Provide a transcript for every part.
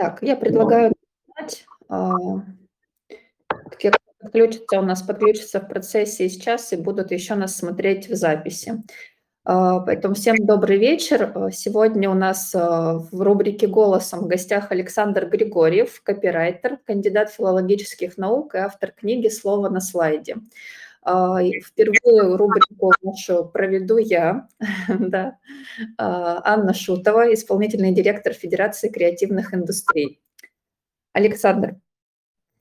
Так, я предлагаю начинать. А, подключится, у нас подключится в процессе сейчас и будут еще нас смотреть в записи. А, поэтому всем добрый вечер. А, сегодня у нас в рубрике «Голосом» в гостях Александр Григорьев, копирайтер, кандидат филологических наук и автор книги «Слово на слайде». Впервые рубрику нашу проведу я, да, Анна Шутова, исполнительный директор Федерации креативных индустрий. Александр,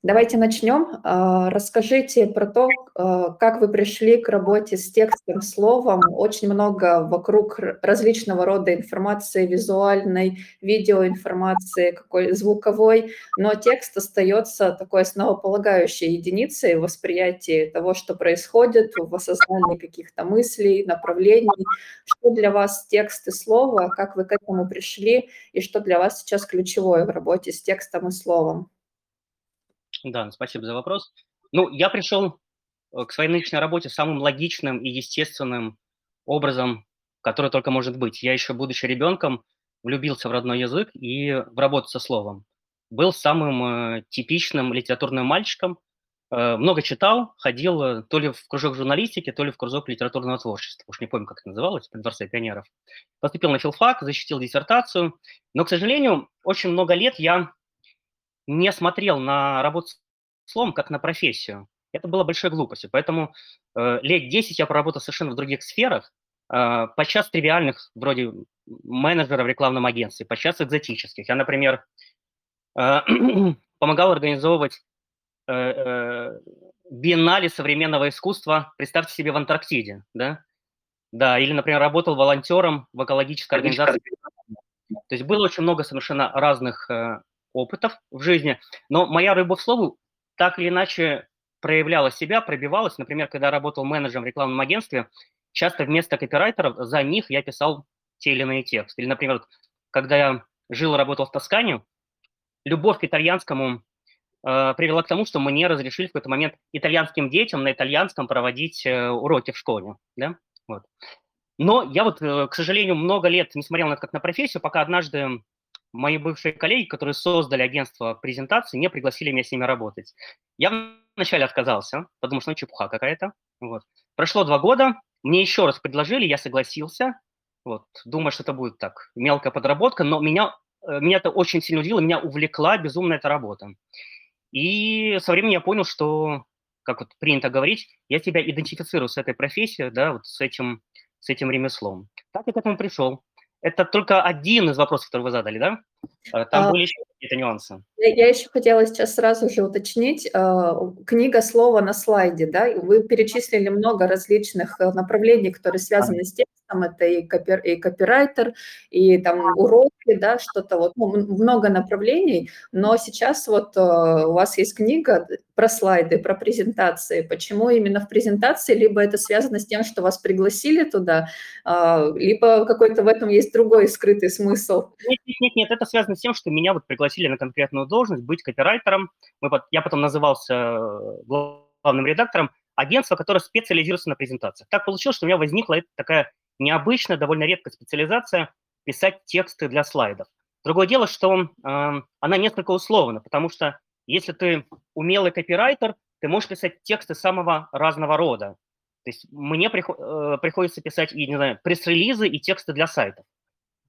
Давайте начнем. А, расскажите про то, а, как вы пришли к работе с текстом, словом. Очень много вокруг различного рода информации, визуальной, видеоинформации, какой звуковой, но текст остается такой основополагающей единицей в восприятии того, что происходит, в осознании каких-то мыслей, направлений. Что для вас текст и слово, как вы к этому пришли, и что для вас сейчас ключевое в работе с текстом и словом? Да, спасибо за вопрос. Ну, я пришел э, к своей нынешней работе самым логичным и естественным образом, который только может быть. Я еще, будучи ребенком, влюбился в родной язык и в работу со словом. Был самым э, типичным литературным мальчиком, э, много читал, ходил то ли в кружок журналистики, то ли в кружок литературного творчества. Уж не помню, как это называлось, при Дворце пионеров. Поступил на филфак, защитил диссертацию. Но, к сожалению, очень много лет я не смотрел на работу с словом как на профессию. Это было большой глупостью. Поэтому э, лет 10 я проработал совершенно в других сферах, э, подчас тривиальных, вроде менеджера в рекламном агентстве, подчас экзотических. Я, например, э, помогал организовывать э, э, биеннале современного искусства, представьте себе, в Антарктиде, да? Да, или, например, работал волонтером в экологической организации. То есть было очень много совершенно разных э, опытов в жизни, но моя любовь к слову так или иначе проявляла себя, пробивалась. Например, когда я работал менеджером в рекламном агентстве, часто вместо копирайтеров за них я писал те или иные тексты. Или, например, когда я жил и работал в Тоскане, любовь к итальянскому э, привела к тому, что мне разрешили в какой-то момент итальянским детям на итальянском проводить э, уроки в школе. Да? Вот. Но я вот, э, к сожалению, много лет не смотрел на это как на профессию, пока однажды мои бывшие коллеги, которые создали агентство презентации, не пригласили меня с ними работать. Я вначале отказался, потому что ну чепуха какая-то. Вот. Прошло два года, мне еще раз предложили, я согласился. Вот. Думаю, что это будет так, мелкая подработка, но меня, э, меня это очень сильно удивило, меня увлекла безумно эта работа. И со временем я понял, что, как вот принято говорить, я себя идентифицирую с этой профессией, да, вот с этим, с этим ремеслом. Так я к этому пришел. Это только один из вопросов, который вы задали, да? Э, там а, были еще какие-то нюансы. Я, еще хотела сейчас сразу же уточнить. Э, книга «Слово на слайде», да? Вы перечислили много различных э, направлений, которые связаны с текстом. Это и, копир, и копирайтер, и там уроки, да, что-то вот, ну, много направлений. Но сейчас вот у вас есть книга про слайды, про презентации. Почему именно в презентации? Либо это связано с тем, что вас пригласили туда, а, либо какой-то в этом есть другой скрытый смысл. Нет, нет, нет, это связано с тем, что меня вот пригласили на конкретную должность быть копирайтером. Мы, я потом назывался э, главным редактором агентства, которое специализируется на презентациях. Так получилось, что у меня возникла такая необычная, довольно редкая специализация писать тексты для слайдов. Другое дело, что э, она несколько условна, потому что если ты умелый копирайтер, ты можешь писать тексты самого разного рода. То есть мне э, приходится писать, и, не знаю, пресс-релизы и тексты для сайтов.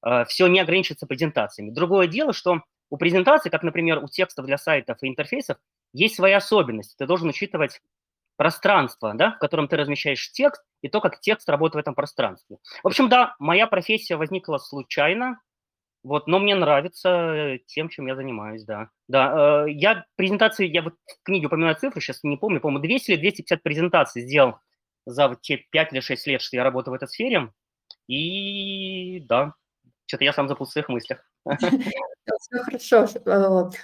Э, Все не ограничивается презентациями. Другое дело, что у презентации, как, например, у текстов для сайтов и интерфейсов, есть свои особенности. Ты должен учитывать пространство, да, в котором ты размещаешь текст, и то, как текст работает в этом пространстве. В общем, да, моя профессия возникла случайно, вот, но мне нравится тем, чем я занимаюсь, да. Да, э, я презентации, я вот в книге упоминаю цифры, сейчас не помню, по-моему, 200 или 250 презентаций сделал за вот те 5 или 6 лет, что я работаю в этой сфере. И да, что-то я сам запутался в своих мыслях. Все хорошо.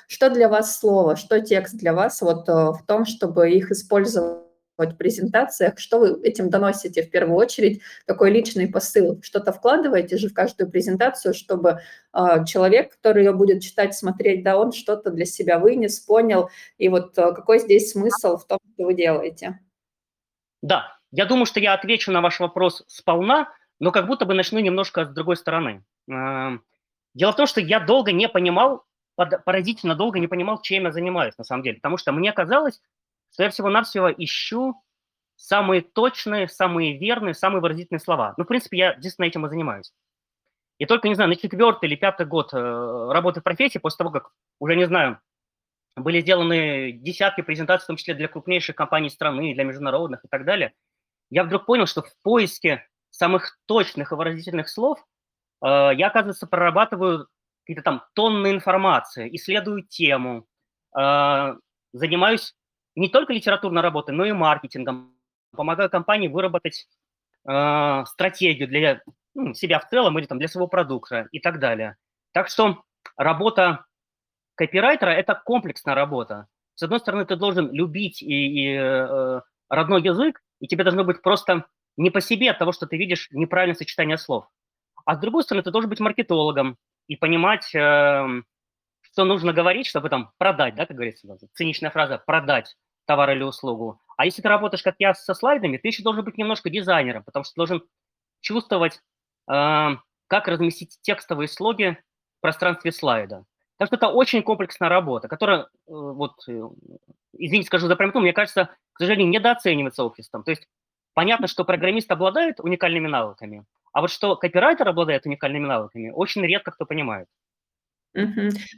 Что для вас слово, что текст для вас вот э, в том, чтобы их использовать в презентациях, что вы этим доносите в первую очередь, такой личный посыл, что-то вкладываете же в каждую презентацию, чтобы э, человек, который ее будет читать, смотреть, да, он что-то для себя вынес, понял, и вот э, какой здесь смысл в том, что вы делаете? Да, я думаю, что я отвечу на ваш вопрос сполна, но как будто бы начну немножко с другой стороны. Дело в том, что я долго не понимал, поразительно долго не понимал, чем я занимаюсь на самом деле, потому что мне казалось, что я всего-навсего ищу самые точные, самые верные, самые выразительные слова. Ну, в принципе, я действительно этим и занимаюсь. И только, не знаю, на четвертый или пятый год э, работы в профессии, после того, как, уже не знаю, были сделаны десятки презентаций, в том числе для крупнейших компаний страны, для международных и так далее, я вдруг понял, что в поиске самых точных и выразительных слов я, оказывается, прорабатываю какие-то там тонны информации, исследую тему, э, занимаюсь не только литературной работой, но и маркетингом, помогаю компании выработать э, стратегию для ну, себя в целом или там для своего продукта и так далее. Так что работа копирайтера – это комплексная работа. С одной стороны, ты должен любить и, и э, родной язык, и тебе должно быть просто не по себе от того, что ты видишь неправильное сочетание слов. А с другой стороны, ты должен быть маркетологом и понимать, э, что нужно говорить, чтобы там продать, да, как говорится, циничная фраза «продать» товар или услугу. А если ты работаешь, как я, со слайдами, ты еще должен быть немножко дизайнером, потому что должен чувствовать, э, как разместить текстовые слоги в пространстве слайда. Так что это очень комплексная работа, которая, э, вот, э, извините, скажу за прямоту, мне кажется, к сожалению, недооценивается обществом. То есть понятно, что программист обладает уникальными навыками, а вот что копирайтер обладает уникальными навыками, очень редко кто понимает.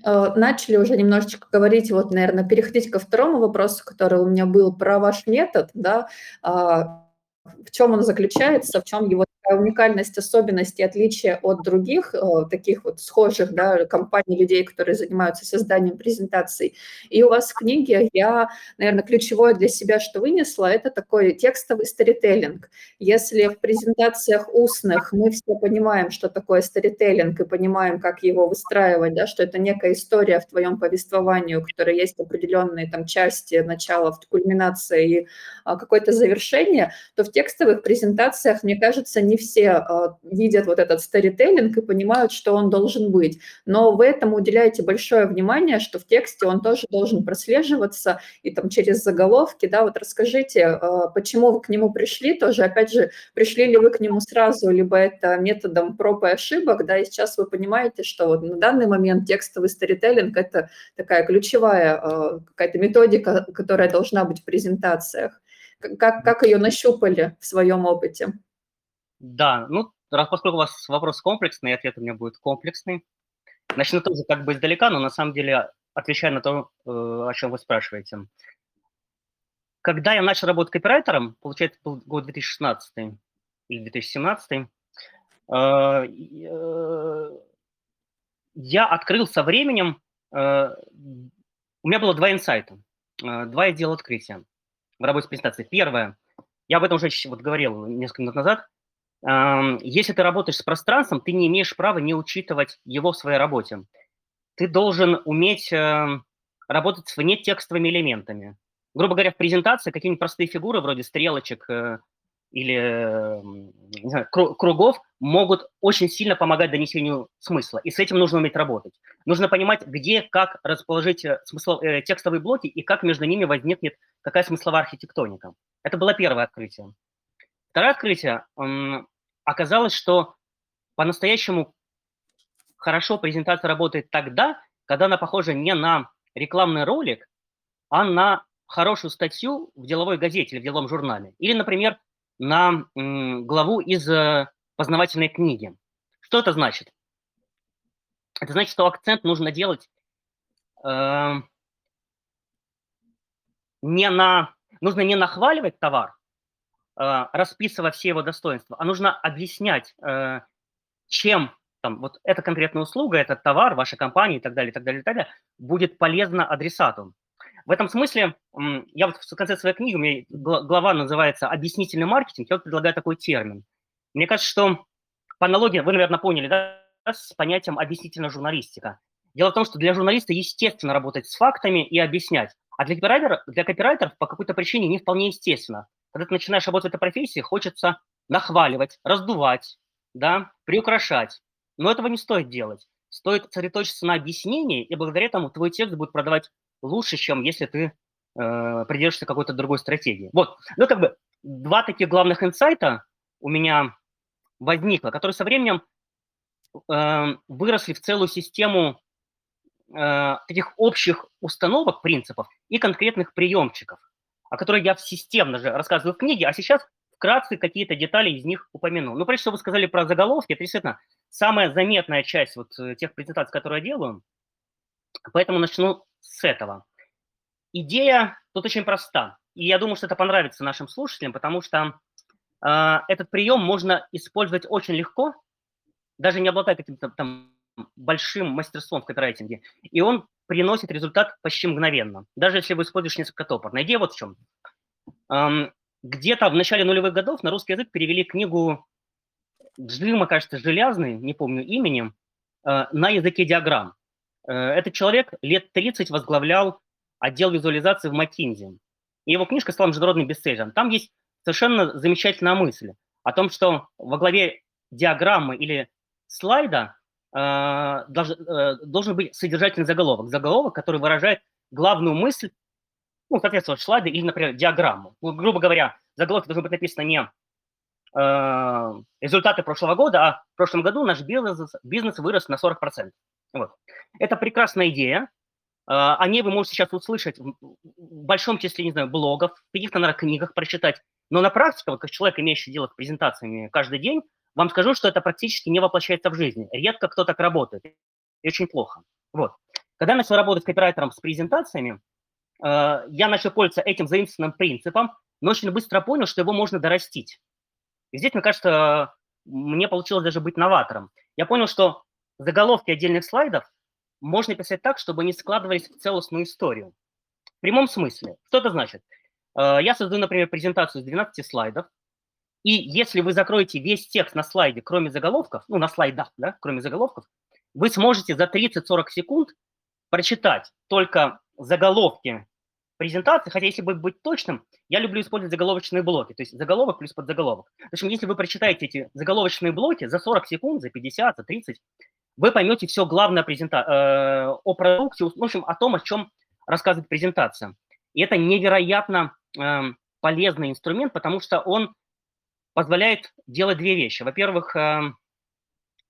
Э, начали уже немножечко говорить, вот, наверное, переходить ко второму вопросу, который у меня был про ваш метод, да. В чем он заключается, в чем его уникальность, особенность и отличие от других э, таких вот схожих да, компаний, людей, которые занимаются созданием презентаций. И у вас в книге я, наверное, ключевое для себя, что вынесла, это такой текстовый старителлинг. Если в презентациях устных мы все понимаем, что такое старителлинг, и понимаем, как его выстраивать, да, что это некая история в твоем повествовании, у которой есть определенные там части, начало, кульминация и а, какое-то завершение, то в текстовых презентациях, мне кажется, не все а, видят вот этот старителлинг и понимают, что он должен быть. Но вы этому уделяете большое внимание, что в тексте он тоже должен прослеживаться и там через заголовки, да, вот расскажите, а, почему вы к нему пришли, тоже, опять же, пришли ли вы к нему сразу, либо это методом проб и ошибок, да, и сейчас вы понимаете, что вот на данный момент текстовый старителлинг – это такая ключевая а, какая-то методика, которая должна быть в презентациях. Как, как ее нащупали в своем опыте? Да, ну, раз поскольку у вас вопрос комплексный, ответ у меня будет комплексный. Начну тоже как бы издалека, но на самом деле отвечаю на то, э, о чем вы спрашиваете. Когда я начал работать копирайтером, получается, был год 2016 или 2017, э, э, я открыл со временем, у меня было два инсайта, два я делал открытия в работе презентацией. Первое, я об этом уже вот говорил несколько минут назад, если ты работаешь с пространством, ты не имеешь права не учитывать его в своей работе. Ты должен уметь эм, работать с внетекстовыми элементами. Грубо говоря, в презентации какие-нибудь простые фигуры вроде стрелочек э, или эм, не знаю, кругов могут очень сильно помогать донесению смысла. И с этим нужно уметь работать. Нужно понимать, где, как расположить э, смыслов, э, текстовые блоки и как между ними возникнет какая смысловая архитектоника. Это было первое открытие. Второе открытие. Оказалось, что по-настоящему хорошо презентация работает тогда, когда она похожа не на рекламный ролик, а на хорошую статью в деловой газете или в деловом журнале. Или, например, на главу из э, познавательной книги. Что это значит? Это значит, что акцент нужно делать э, не на... Нужно не нахваливать товар, Э, расписывая все его достоинства, а нужно объяснять, э, чем там, вот эта конкретная услуга, этот товар, ваша компания и так далее, и так далее, и так далее, будет полезна адресату. В этом смысле, я вот в конце своей книги, у меня глава называется «Объяснительный маркетинг», я вот предлагаю такой термин. Мне кажется, что по аналогии, вы, наверное, поняли, да, с понятием объяснительная журналистика. Дело в том, что для журналиста естественно работать с фактами и объяснять, а для копирайтеров, для копирайтеров по какой-то причине не вполне естественно когда ты начинаешь работать в этой профессии, хочется нахваливать, раздувать, да, приукрашать. Но этого не стоит делать. Стоит сосредоточиться на объяснении, и благодаря этому твой текст будет продавать лучше, чем если ты э, придержишься какой-то другой стратегии. Вот, ну как бы два таких главных инсайта у меня возникло, которые со временем э, выросли в целую систему э, таких общих установок, принципов и конкретных приемчиков, о которых я системно же рассказываю в книге, а сейчас вкратце какие-то детали из них упомяну. Ну, прежде всего, вы сказали про заголовки, это действительно самая заметная часть вот э, тех презентаций, которые я делаю, поэтому начну с этого. Идея тут очень проста, и я думаю, что это понравится нашим слушателям, потому что этот прием можно использовать очень легко, даже не обладая каким-то там большим мастерством в копирайтинге, и он приносит результат почти мгновенно, даже если вы используете несколько топорно. Идея вот в чем. Где-то в начале нулевых годов на русский язык перевели книгу Джима, кажется, Железный, не помню именем, э, на языке диаграмм. Э, этот человек лет 30 возглавлял отдел визуализации в McKinsey. И его книжка стала международным бестселлером. Там есть совершенно замечательная мысль о том, что во главе диаграммы или слайда э, должен быть содержательный заголовок. Заголовок, который выражает главную мысль ну, соответствует слайды или, например, диаграмму. Ну, грубо говоря, заголовок должен быть написано не э, результаты прошлого года, а в прошлом году наш бизнес, бизнес вырос на 40%. Вот. Это прекрасная идея. Э, о ней вы можете сейчас услышать в большом числе, не знаю, блогов, каких-то, наверное, книгах прочитать. Но на практике, вот как человек, имеющий дело с презентациями каждый день, вам скажу, что это практически не воплощается в жизни. Редко кто так работает. И очень плохо. Вот. Когда я начал работать копирайтером с презентациями, Э, я начал пользоваться этим заимствованным принципом, но очень быстро понял, что его можно дорастить. И здесь, мне кажется, мне получилось даже быть новатором. Я понял, что заголовки отдельных слайдов можно писать так, чтобы они складывались в целостную историю. В прямом смысле. Что это значит? Э, я создаю, например, презентацию с 12 слайдов, и если вы закроете весь текст на слайде, кроме заголовков, ну, на слайдах, да, кроме заголовков, вы сможете за 30-40 секунд прочитать только заголовки презентации, хотя если быть точным, я люблю использовать заголовочные блоки, то есть заголовок плюс подзаголовок. В общем, если вы прочитаете эти заголовочные блоки за 40 секунд, за 50, за 30, вы поймете все главное презента... э, о продукте, в общем, о том, о чем рассказывает презентация. И это невероятно полезный инструмент, потому что он позволяет делать две вещи. Во-первых, э,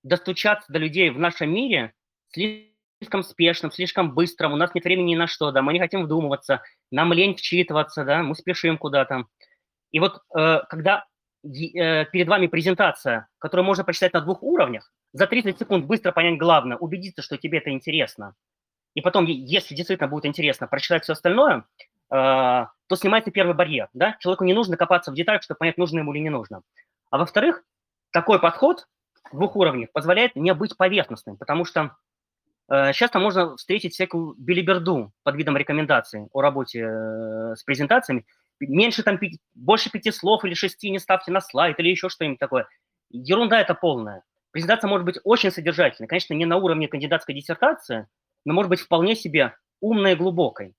достучаться до людей в нашем мире слишком спешным, слишком быстрым, у нас нет времени ни на что, да, мы не хотим вдумываться, нам лень вчитываться, да, мы спешим куда-то. И вот э, когда э, перед вами презентация, которую можно прочитать на двух уровнях, за 30 секунд быстро понять главное, убедиться, что тебе это интересно, и потом, если действительно будет интересно, прочитать все остальное, то снимается первый барьер, да, человеку не нужно копаться в деталях, чтобы понять, нужно ему или не нужно. А во-вторых, такой подход двух уровней позволяет не быть поверхностным, потому что Э, часто можно встретить всякую билиберду под видом рекомендаций о работе э, с презентациями. Меньше там, больше пяти слов или шести не ставьте на слайд или еще что-нибудь такое. Ерунда это полная. Презентация может быть очень содержательной. Конечно, не на уровне кандидатской диссертации, но может быть вполне себе умной и глубокой.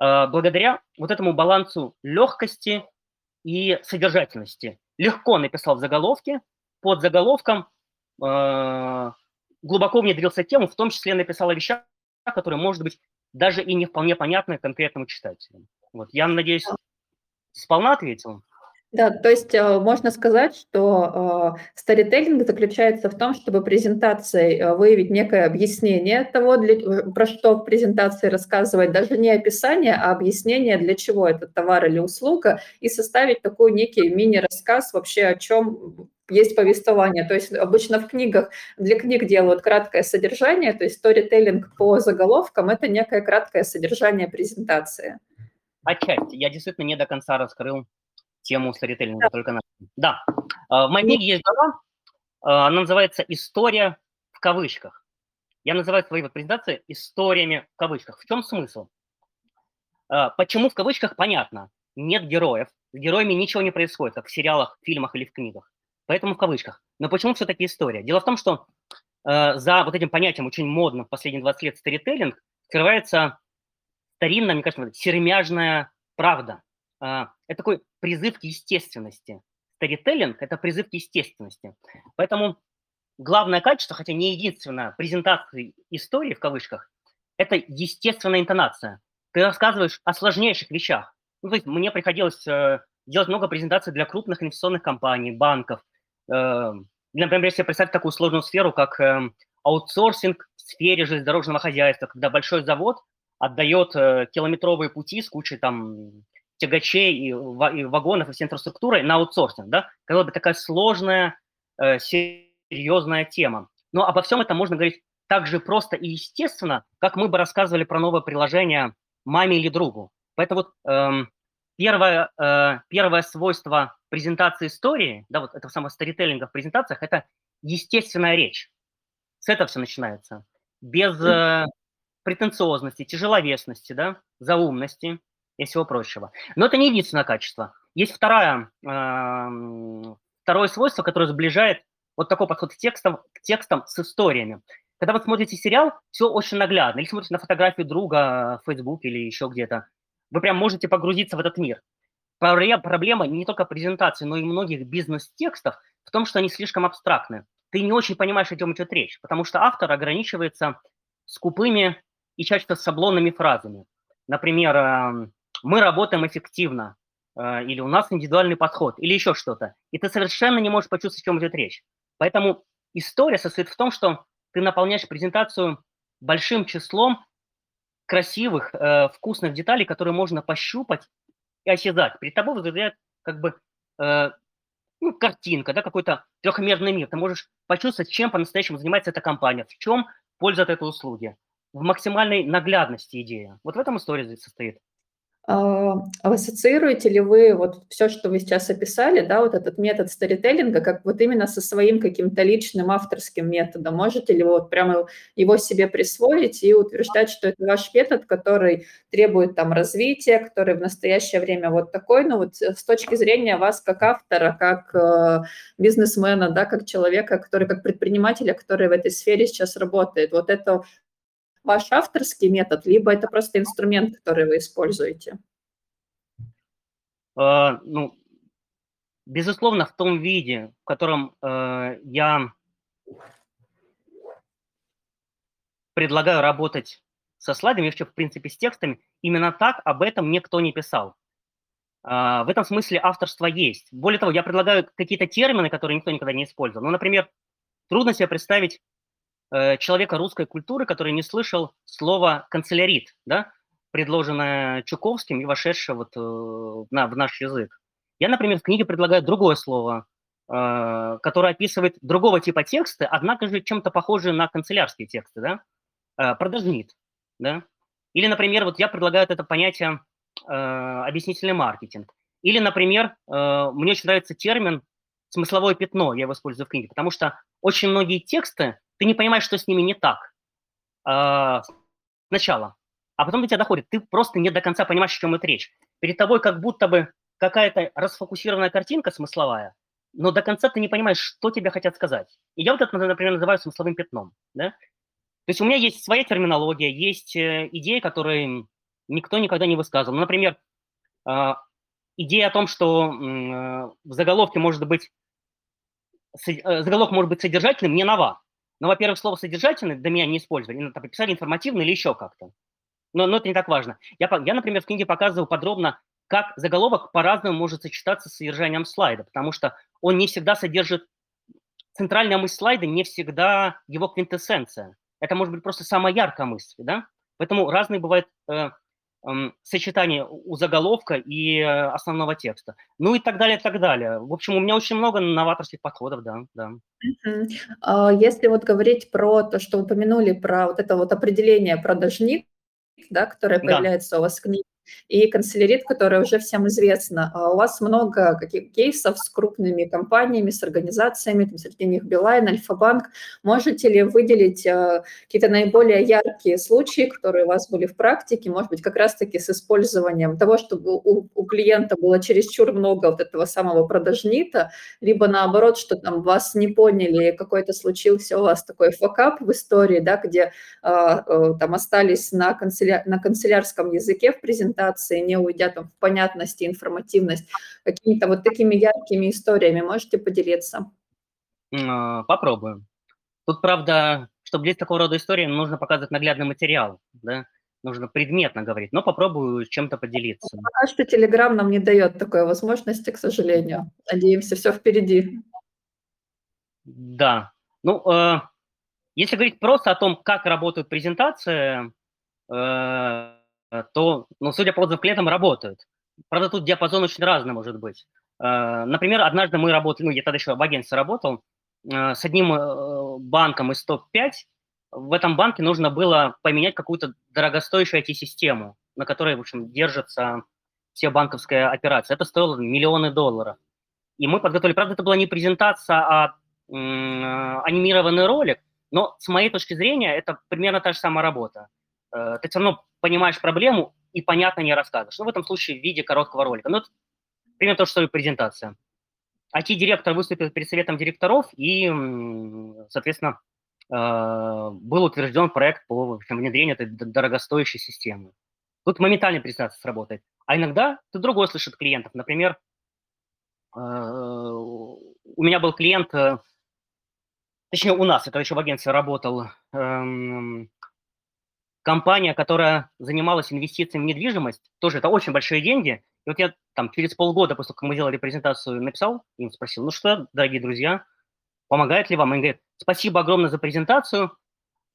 Э, благодаря вот этому балансу легкости и содержательности. Легко написал в заголовке, под заголовком глубоко внедрился в тему, в том числе написал о вещах, которые, может быть, даже и не вполне понятны конкретному читателю. Вот, я надеюсь, сполна ответил. Да, то есть э, можно сказать, что э, старителлинг заключается в том, чтобы презентацией э, выявить некое объяснение того, для, про что в презентации рассказывать, даже не описание, а объяснение, для чего этот товар или услуга, и составить такой некий мини-рассказ вообще, о чем есть повествование. То есть обычно в книгах, для книг делают краткое содержание, то есть сторителлинг по заголовкам – это некое краткое содержание презентации. Отчасти. Я действительно не до конца раскрыл тему сторителлинга, да. только на... Да. А, в моей книге есть глава, она называется «История в кавычках». Я называю свои вот презентации историями в кавычках. В чем смысл? А, почему в кавычках понятно? Нет героев. С героями ничего не происходит, как в сериалах, фильмах или в книгах. Поэтому в кавычках. Но почему все-таки история? Дело в том, что э, за вот этим понятием очень модным в последние 20 лет сторителлинг скрывается старинная, мне кажется, сермяжная правда. Э, это такой призыв к естественности. Сторителлинг – это призыв к естественности. Поэтому главное качество, хотя не единственное, презентации истории в кавычках, это естественная интонация. Ты рассказываешь о сложнейших вещах. Ну, то есть мне приходилось э, делать много презентаций для крупных инвестиционных компаний, банков, Эм, например, если представить такую сложную сферу, как эм, аутсорсинг в сфере железнодорожного хозяйства, когда большой завод отдает э, километровые пути с кучей там тягачей и, и вагонов и всей инфраструктурой на аутсорсинг, да? Казалось бы, такая сложная, э, серьезная тема. Но обо всем этом можно говорить так же просто и естественно, как мы бы рассказывали про новое приложение маме или другу. Поэтому вот эм, первое, э, первое свойство презентации истории, да, вот этого самого сторителлинга в презентациях, это естественная речь. С этого все начинается. Без э, претенциозности, тяжеловесности, да, заумности и всего прочего. Но это не единственное качество. Есть второе, э, второе свойство, которое сближает вот такой подход к текстам, к текстам с историями. Когда вы смотрите сериал, все очень наглядно. Или смотрите на фотографию друга в Facebook или еще где-то. Вы прям можете погрузиться в этот мир. Проблема не только презентации, но и многих бизнес-текстов в том, что они слишком абстрактны. Ты не очень понимаешь, о чем идет речь, потому что автор ограничивается скупыми и чаще шаблонными фразами. Например, эм, «мы работаем эффективно», э, или «у нас индивидуальный подход», или еще что-то. И ты совершенно не можешь почувствовать, о чем идет речь. Поэтому история состоит в том, что ты наполняешь презентацию большим числом красивых, э, вкусных деталей, которые можно пощупать и осязать. Перед тобой возникает как бы э, ну, картинка, да, какой-то трехмерный мир. Ты можешь почувствовать, чем по-настоящему занимается эта компания, в чем польза от этой услуги. В максимальной наглядности идея. Вот в этом история состоит. А, ассоциируете ли вы вот все, что вы сейчас описали, да, вот этот метод сторителлинга, как вот именно со своим каким-то личным авторским методом? Можете ли вы вот прямо его себе присвоить и утверждать, что это ваш метод, который требует там развития, который в настоящее время вот такой, ну вот с точки зрения вас как автора, как э, бизнесмена, да, как человека, который как предпринимателя, который в этой сфере сейчас работает, вот это ваш авторский метод, либо это просто инструмент, который вы используете? Uh, ну, безусловно, в том виде, в котором uh, я предлагаю работать со слайдами, вообще, в принципе, с текстами, именно так об этом никто не писал. Uh, в этом смысле авторство есть. Более того, я предлагаю какие-то термины, которые никто никогда не использовал. Ну, например, трудно себе представить Э, человека русской культуры, который не слышал слова канцелярит, да, предложенное Чуковским и вошедшее вот э, на, в наш язык. Я, например, в книге предлагаю другое слово, э, которое описывает другого типа тексты, однако же чем-то похожие на канцелярские тексты, да, продажнит, да. Или, например, вот я предлагаю это понятие объяснительный маркетинг. Или, например, мне очень нравится термин смысловое пятно, я его использую в книге, потому что очень многие тексты ты не понимаешь, что с ними не так э, сначала, а потом до тебя доходит, ты просто не до конца понимаешь, о чем это речь. Перед тобой как будто бы какая-то расфокусированная картинка смысловая, но до конца ты не понимаешь, что тебе хотят сказать. И я вот это, например, называю смысловым пятном. Да? То есть у меня есть своя терминология, есть э, идеи, которые никто никогда не высказывал. Например, э, идея о том, что э, в заголовке может быть э, заголовок может быть содержательным, не нова. Но, во-первых, слово «содержательный» до меня не использовали, ну, там, писали информативно или еще как-то. Но, но это не так важно. Я, я, например, в книге показываю подробно, как заголовок по-разному может сочетаться с содержанием слайда, потому что он не всегда содержит... Центральная мысль слайда не всегда его квинтэссенция. Это может быть просто самая яркая мысль, да? Поэтому разные бывают э, сочетание у заголовка и э, основного текста. Ну и так далее, так далее. В общем, у меня очень много новаторских подходов, да, да. А если вот говорить про то, что упомянули, про вот это вот определение продажник, да, которое появляется да. у вас в книге, и канцелярит, которая уже всем известна. А у вас много каких кейсов с крупными компаниями, с организациями, там, среди них Билайн, Альфа-банк. Можете ли выделить э, какие-то наиболее яркие случаи, которые у вас были в практике, может быть, как раз-таки с использованием того, чтобы у, у клиента было чересчур много вот этого самого продажнита, либо наоборот, что там вас не поняли, какой-то случился у вас такой факап в истории, да, где э, э, там остались на, канцеля... на канцелярском языке в презентации, презентации, не уйдя там в понятность и информативность, какими-то вот такими яркими историями можете поделиться? А, попробуем. Тут, правда, чтобы для такого рода истории, нужно показывать наглядный материал, да, нужно предметно говорить, но попробую чем-то поделиться. Пока что Телеграм нам не дает такой возможности, к сожалению. Надеемся, все впереди. Да. Ну, э, Если говорить просто о том, как работают презентации, э, то, ну, судя по отзывам клиентам, работают. Правда, тут диапазон очень разный может быть. Э, например, однажды мы работали, ну, я тогда еще в агентстве работал, э, с одним э, банком из топ-5. В этом банке нужно было поменять какую-то дорогостоящую IT-систему, на которой, в общем, держится все банковская операция. Это стоило миллионы долларов. И мы подготовили, правда, это была не презентация, а анимированный ролик, но с моей точки зрения это примерно та же самая работа. Ты все равно понимаешь проблему и понятно не рассказываешь. Ну, в этом случае в виде короткого ролика. Ну, это примерно то, что и презентация. IT-директор выступил перед советом директоров и, соответственно, э, был утвержден проект по внедрению этой дорогостоящей системы. Тут моментально презентация сработает. А иногда ты другой слышит клиентов. Например, э, у меня был клиент, э, точнее у нас, это еще в агентстве работал, эм, компания, которая занималась инвестициями в недвижимость, тоже это очень большие деньги. И вот я там через полгода, после того, как мы сделали презентацию, написал, им спросил, ну что, дорогие друзья, помогает ли вам? Они говорят, спасибо огромное за презентацию,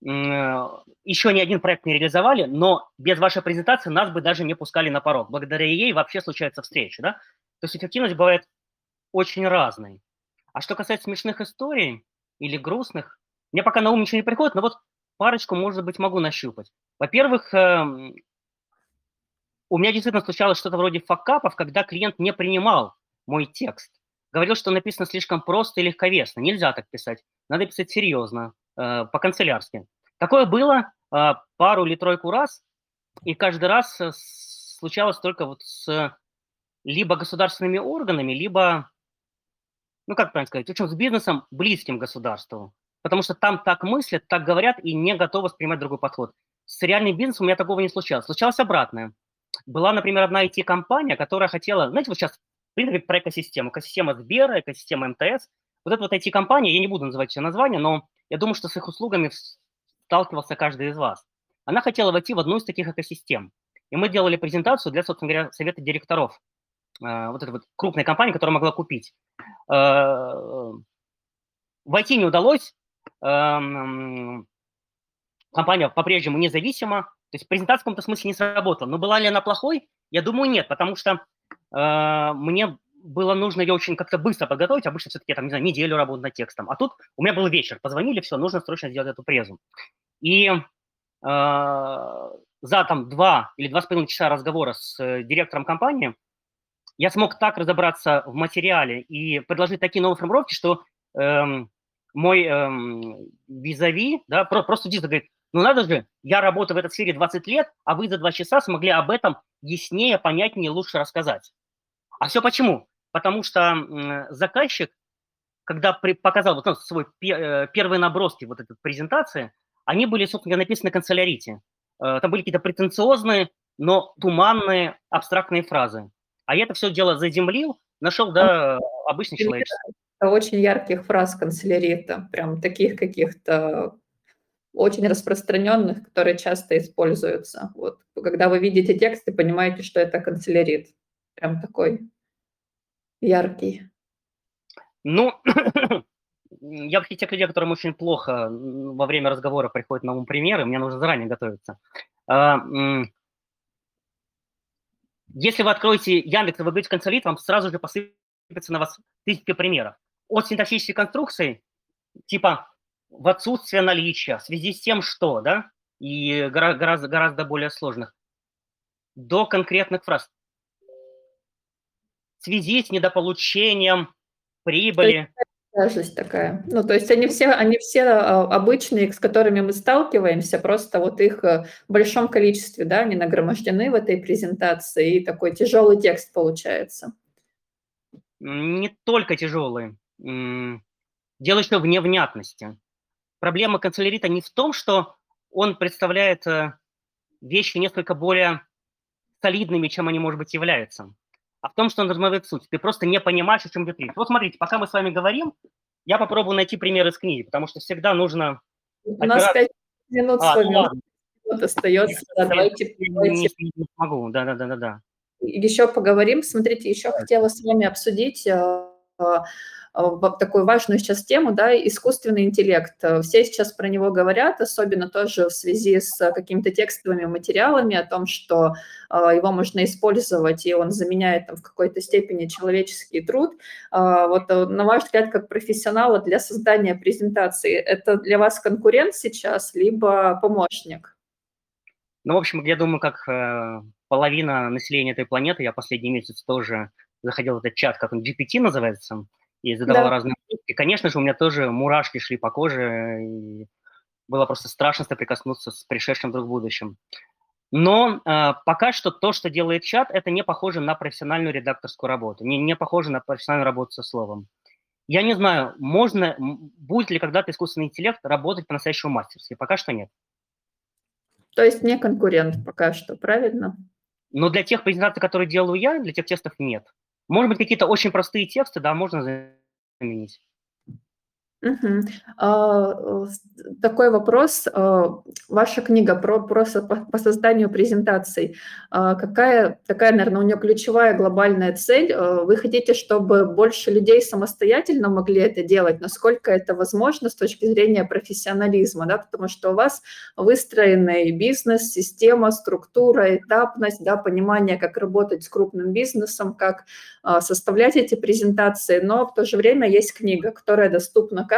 еще ни один проект не реализовали, но без вашей презентации нас бы даже не пускали на порог. Благодаря ей вообще случаются встречи, да? То есть эффективность бывает очень разной. А что касается смешных историй или грустных, мне пока на ум ничего не приходит, но вот парочку, может быть, могу нащупать. Во-первых, эм, у меня действительно случалось что-то вроде факапов, когда клиент не принимал мой текст. Говорил, что написано слишком просто и легковесно. Нельзя так писать. Надо писать серьезно, э, по-канцелярски. Такое было э, пару или тройку раз, и каждый раз э, случалось только вот с либо государственными органами, либо, ну как правильно сказать, в общем, с бизнесом близким государству потому что там так мыслят, так говорят и не готовы воспринимать другой подход. С реальным бизнесом у меня такого не случалось. Случалось обратное. Была, например, одна IT-компания, которая хотела, знаете, вот сейчас принято про экосистему, экосистема Сбера, экосистема МТС. Вот эта вот IT-компания, я не буду называть все названия, но я думаю, что с их услугами сталкивался каждый из вас. Она хотела войти в одну из таких экосистем. И мы делали презентацию для, собственно говоря, совета директоров. Э, вот этой вот крупной компании, которая могла купить. Э, войти не удалось, компания по-прежнему независима, то есть презентация в каком-то смысле не сработала. Но была ли она плохой? Я думаю, нет, потому что э, мне было нужно ее очень как-то быстро подготовить. Обычно все-таки, там, не знаю, неделю работаю над текстом. А тут у меня был вечер, позвонили, все, нужно срочно сделать эту презу. И э, за там два или два с половиной часа разговора с э, директором компании я смог так разобраться в материале и предложить такие новые формулировки, что эм, мой эм, визави, да, просто действительно говорит, ну надо же, я работаю в этой сфере 20 лет, а вы за два часа смогли об этом яснее, понятнее, лучше рассказать. А все почему? Потому что э, заказчик, когда при, показал вот, ну, свой пе, э, первые наброски вот этой презентации, они были, собственно, написаны канцелярите. Э, там были какие-то претенциозные, но туманные, абстрактные фразы. А я это все дело заземлил, нашел, да, обычный человек очень ярких фраз канцелярита, прям таких каких-то очень распространенных, которые часто используются. Вот, когда вы видите текст и понимаете, что это канцелярит. Прям такой яркий. Ну, я тех людей, которым очень плохо во время разговора приходят на ум примеры, мне нужно заранее готовиться. А, если вы откроете Яндекс и вы говорите канцелярит, вам сразу же посыпется на вас тысячи примеров от синтаксической конструкции, типа в отсутствие наличия, в связи с тем, что, да, и гораздо, гораздо более сложных, до конкретных фраз. В связи с недополучением прибыли. Тяжесть такая. Ну, то есть они все, они все а, обычные, с которыми мы сталкиваемся, просто вот их э, в большом количестве, да, они нагромождены в этой презентации, и такой тяжелый текст получается. Не только тяжелый. Дело еще в невнятности. Проблема канцелярита не в том, что он представляет э, вещи несколько более солидными, чем они, может быть, являются, а в том, что он размывает суть. Ты просто не понимаешь, о чем идет речь. Вот смотрите, пока мы с вами говорим, я попробую найти пример из книги, потому что всегда нужно... У нас пять минут а, с вами. Ну, вот остается. Да, давайте, давайте. Не, не могу, да-да-да-да. Еще поговорим. Смотрите, еще хотела с вами обсудить э, в такую важную сейчас тему, да, искусственный интеллект. Все сейчас про него говорят, особенно тоже в связи с какими-то текстовыми материалами о том, что его можно использовать, и он заменяет там, в какой-то степени человеческий труд. Вот на ваш взгляд, как профессионала для создания презентации, это для вас конкурент сейчас, либо помощник? Ну, в общем, я думаю, как э, половина населения этой планеты, я последний месяц тоже заходил в этот чат, как он GPT называется, и задавал да. разные вопросы. конечно же, у меня тоже мурашки шли по коже, и было просто страшно соприкоснуться с пришедшим вдруг будущим. Но э, пока что то, что делает чат, это не похоже на профессиональную редакторскую работу, не, не похоже на профессиональную работу со словом. Я не знаю, можно, будет ли когда-то искусственный интеллект работать по-настоящему мастерски. Пока что нет. То есть не конкурент пока что, правильно? Но для тех презентаций, которые делаю я, для тех тестов нет. Может быть, какие-то очень простые тексты, да, можно заменить. Э, такой вопрос. А, ваша книга про просто по созданию презентаций. А, какая такая, наверное, у нее ключевая глобальная цель? Вы хотите, чтобы больше людей самостоятельно могли это делать? Насколько это возможно с точки зрения профессионализма, да? Потому что у вас выстроенный бизнес, система, структура, этапность, да, понимание, как работать с крупным бизнесом, как, составлять эти презентации, но в то же время есть книга, которая доступна каждому,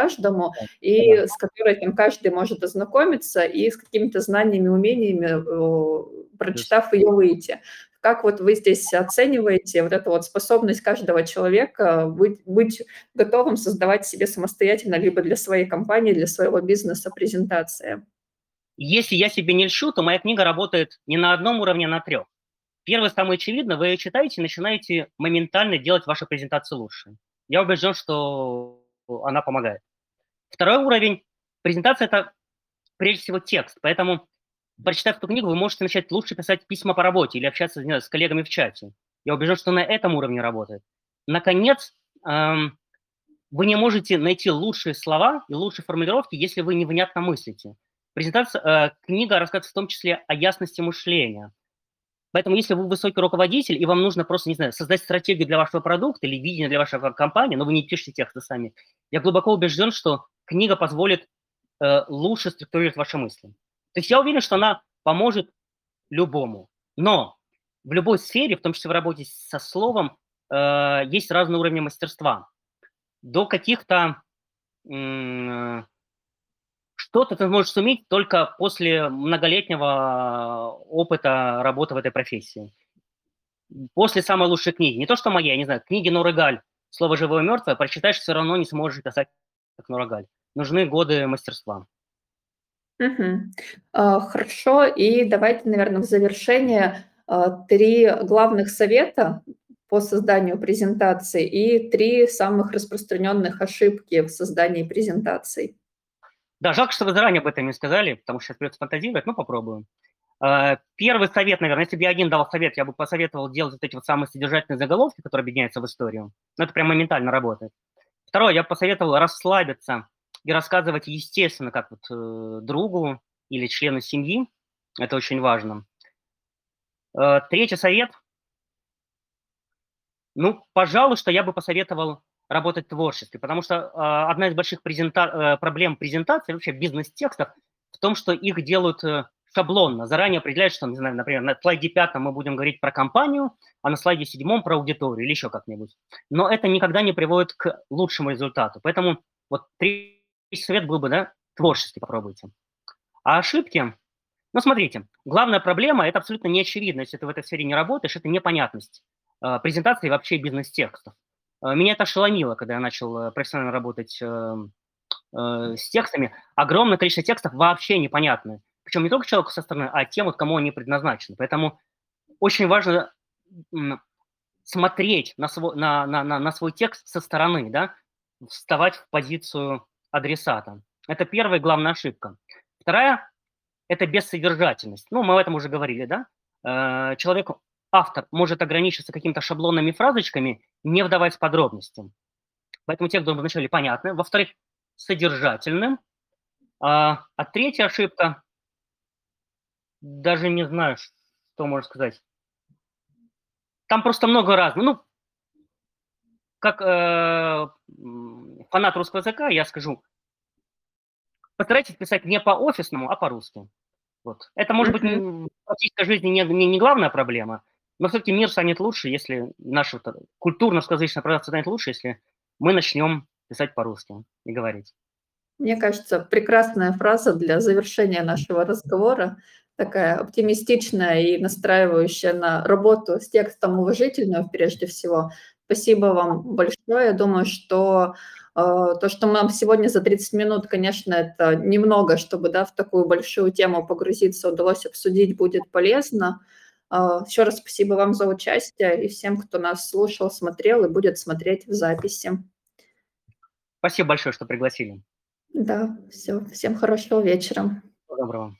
и с которой там каждый может ознакомиться и с какими-то знаниями, умениями, прочитав ее, выйти. Как вот вы здесь оцениваете вот эту вот способность каждого человека быть, быть готовым создавать себе самостоятельно либо для своей компании, для своего бизнеса презентации? Если я себе не льщу, то моя книга работает не на одном уровне, а на трех. Первое, самое очевидное, вы ее читаете и начинаете моментально делать вашу презентацию лучше. Я убежден, что она помогает. Второй уровень презентации – это прежде всего текст, поэтому, прочитав эту книгу, вы можете начать лучше писать письма по работе или общаться знаю, с коллегами в чате. Я убежден, что на этом уровне работает. Наконец, эм, вы не можете найти лучшие слова и лучшие формулировки, если вы невнятно мыслите. Презентация, э, книга рассказывает в том числе о ясности мышления. Поэтому если вы высокий руководитель, и вам нужно просто, не знаю, создать стратегию для вашего продукта или видение для вашей компании, но вы не пишете тексты сами, я глубоко убежден, что книга позволит э, лучше структурировать ваши мысли. То есть я уверен, что она поможет любому. Но в любой сфере, в том числе в работе со словом, э, есть разные уровни мастерства. До каких-то э, что-то ты можешь суметь только после многолетнего опыта работы в этой профессии. После самой лучшей книги. Не то, что моя, я не знаю, книги Нурегаль «Слово живое и мертвое», прочитаешь, все равно не сможешь писать как Нурегаль. Нужны годы мастерства. Угу. Хорошо, и давайте, наверное, в завершение а, три главных совета по созданию презентации и три самых распространенных ошибки в создании презентаций. Да, жалко, что вы заранее об этом не сказали, потому что сейчас придется фантазировать, но попробуем. А, первый совет, наверное, если бы я один дал совет, я бы посоветовал делать вот эти вот самые содержательные заголовки, которые объединяются в историю. Но это прям моментально работает. Второе, я бы посоветовал расслабиться и рассказывать естественно, как вот э, другу или члену семьи. Это очень важно. Э, третий совет. Ну, пожалуй, что я бы посоветовал работать в творчестве, потому что э, одна из больших презента... э, проблем презентации, вообще бизнес-текстов, в том, что их делают шаблонно, заранее определяют, что, не знаю, например, на слайде пятом мы будем говорить про компанию, а на слайде седьмом про аудиторию или еще как-нибудь. Но это никогда не приводит к лучшему результату. Поэтому вот третий совет был бы, да, творчески попробуйте. А ошибки? Ну, смотрите, главная проблема – это абсолютно неочевидно, если ты в этой сфере не работаешь, это непонятность э, презентации вообще бизнес-текстов. Э, меня это ошеломило, когда я начал э, профессионально работать э, с текстами. Огромное количество текстов вообще непонятны. Причем не только человеку со стороны, а тем, вот, кому они предназначены. Поэтому очень важно смотреть на свой, на, на, на, на свой текст со стороны, да, вставать в позицию адресата. Это первая главная ошибка. Вторая – это бессодержательность. Ну, мы об этом уже говорили, да. Человек автор может ограничиться какими-то шаблонными фразочками, не вдаваясь в подробности. Поэтому текст должен быть вначале понятным, во-вторых, содержательным. А, а третья ошибка, даже не знаю, что можно сказать. Там просто много разных. Ну, как э, фанат русского языка я скажу, постарайтесь писать не по-офисному, а по-русски. Вот. Это, может быть, в практической жизни не, не, не главная проблема, но все-таки мир станет лучше, если наша вот, культурно-сказочная продукция станет лучше, если мы начнем писать по-русски и говорить. Мне кажется, прекрасная фраза для завершения нашего разговора, такая оптимистичная и настраивающая на работу с текстом уважительную прежде всего. Спасибо вам большое. Я думаю, что э, то, что нам сегодня за 30 минут, конечно, это немного, чтобы да, в такую большую тему погрузиться, удалось обсудить, будет полезно. Э, еще раз спасибо вам за участие и всем, кто нас слушал, смотрел и будет смотреть в записи. Спасибо большое, что пригласили. Да, все. Всем хорошего вечера. Доброго.